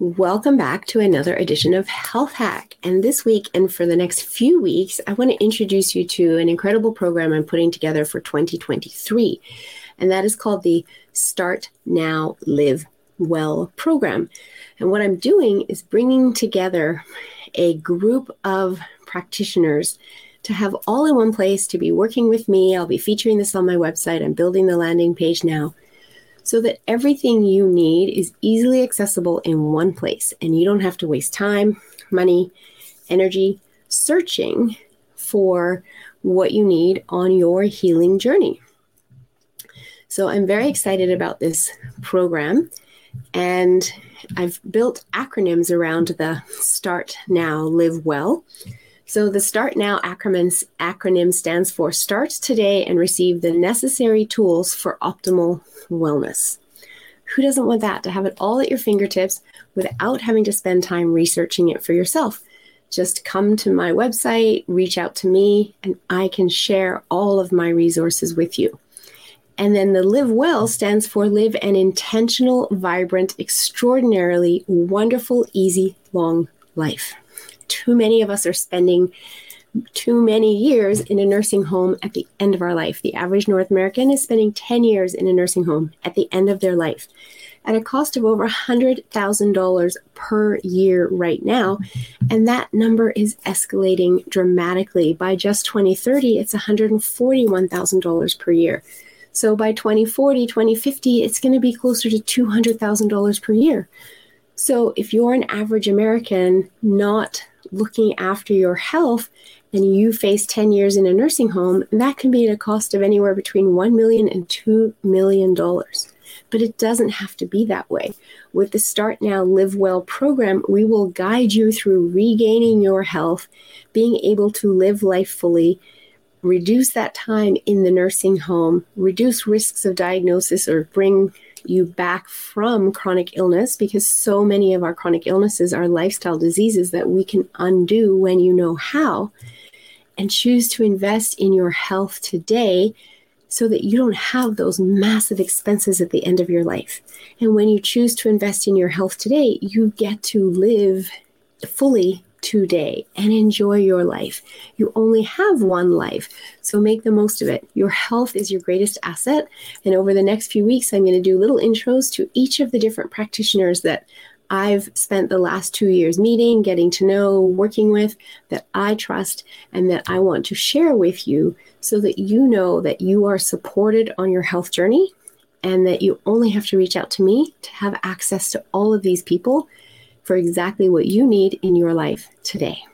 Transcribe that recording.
Welcome back to another edition of Health Hack. And this week and for the next few weeks, I want to introduce you to an incredible program I'm putting together for 2023. And that is called the Start Now Live Well program. And what I'm doing is bringing together a group of practitioners to have all in one place to be working with me. I'll be featuring this on my website. I'm building the landing page now so that everything you need is easily accessible in one place and you don't have to waste time, money, energy searching for what you need on your healing journey. So I'm very excited about this program and I've built acronyms around the Start Now, Live Well. So the Start Now acronym, stands for Start Today and Receive the Necessary Tools for Optimal Wellness. Who doesn't want that to have it all at your fingertips without having to spend time researching it for yourself? Just come to my website, reach out to me, and I can share all of my resources with you. And then the Live Well stands for Live an Intentional, Vibrant, Extraordinarily Wonderful, Easy, Long Life too many of us are spending too many years in a nursing home at the end of our life. The average North American is spending 10 years in a nursing home at the end of their life at a cost of over $100,000 per year right now. And that number is escalating dramatically. By just 2030, it's $141,000 per year. So by 2040, 2050, it's going to be closer to $200,000 per year. So if you're an average American not looking after your health and you face 10 years in a nursing home, that can be at a cost of anywhere between $1 million and $2 million. But it doesn't have to be that way. With the Start Now Live Well program, we will guide you through regaining your health, being able to live life fully, reduce that time in the nursing home, reduce risks of diagnosis or bring you back from chronic illness because so many of our chronic illnesses are lifestyle diseases that we can undo when you know how and choose to invest in your health today so that you don't have those massive expenses at the end of your life. And when you choose to invest in your health today, you get to live fully today and enjoy your life. You only have one life, so make the most of it. Your health is your greatest asset. And over the next few weeks, I'm going to do little intros to each of the different practitioners that I've spent the last two years meeting, getting to know, working with, that I trust, and that I want to share with you so that you know that you are supported on your health journey and that you only have to reach out to me to have access to all of these people for exactly what you need in your life today.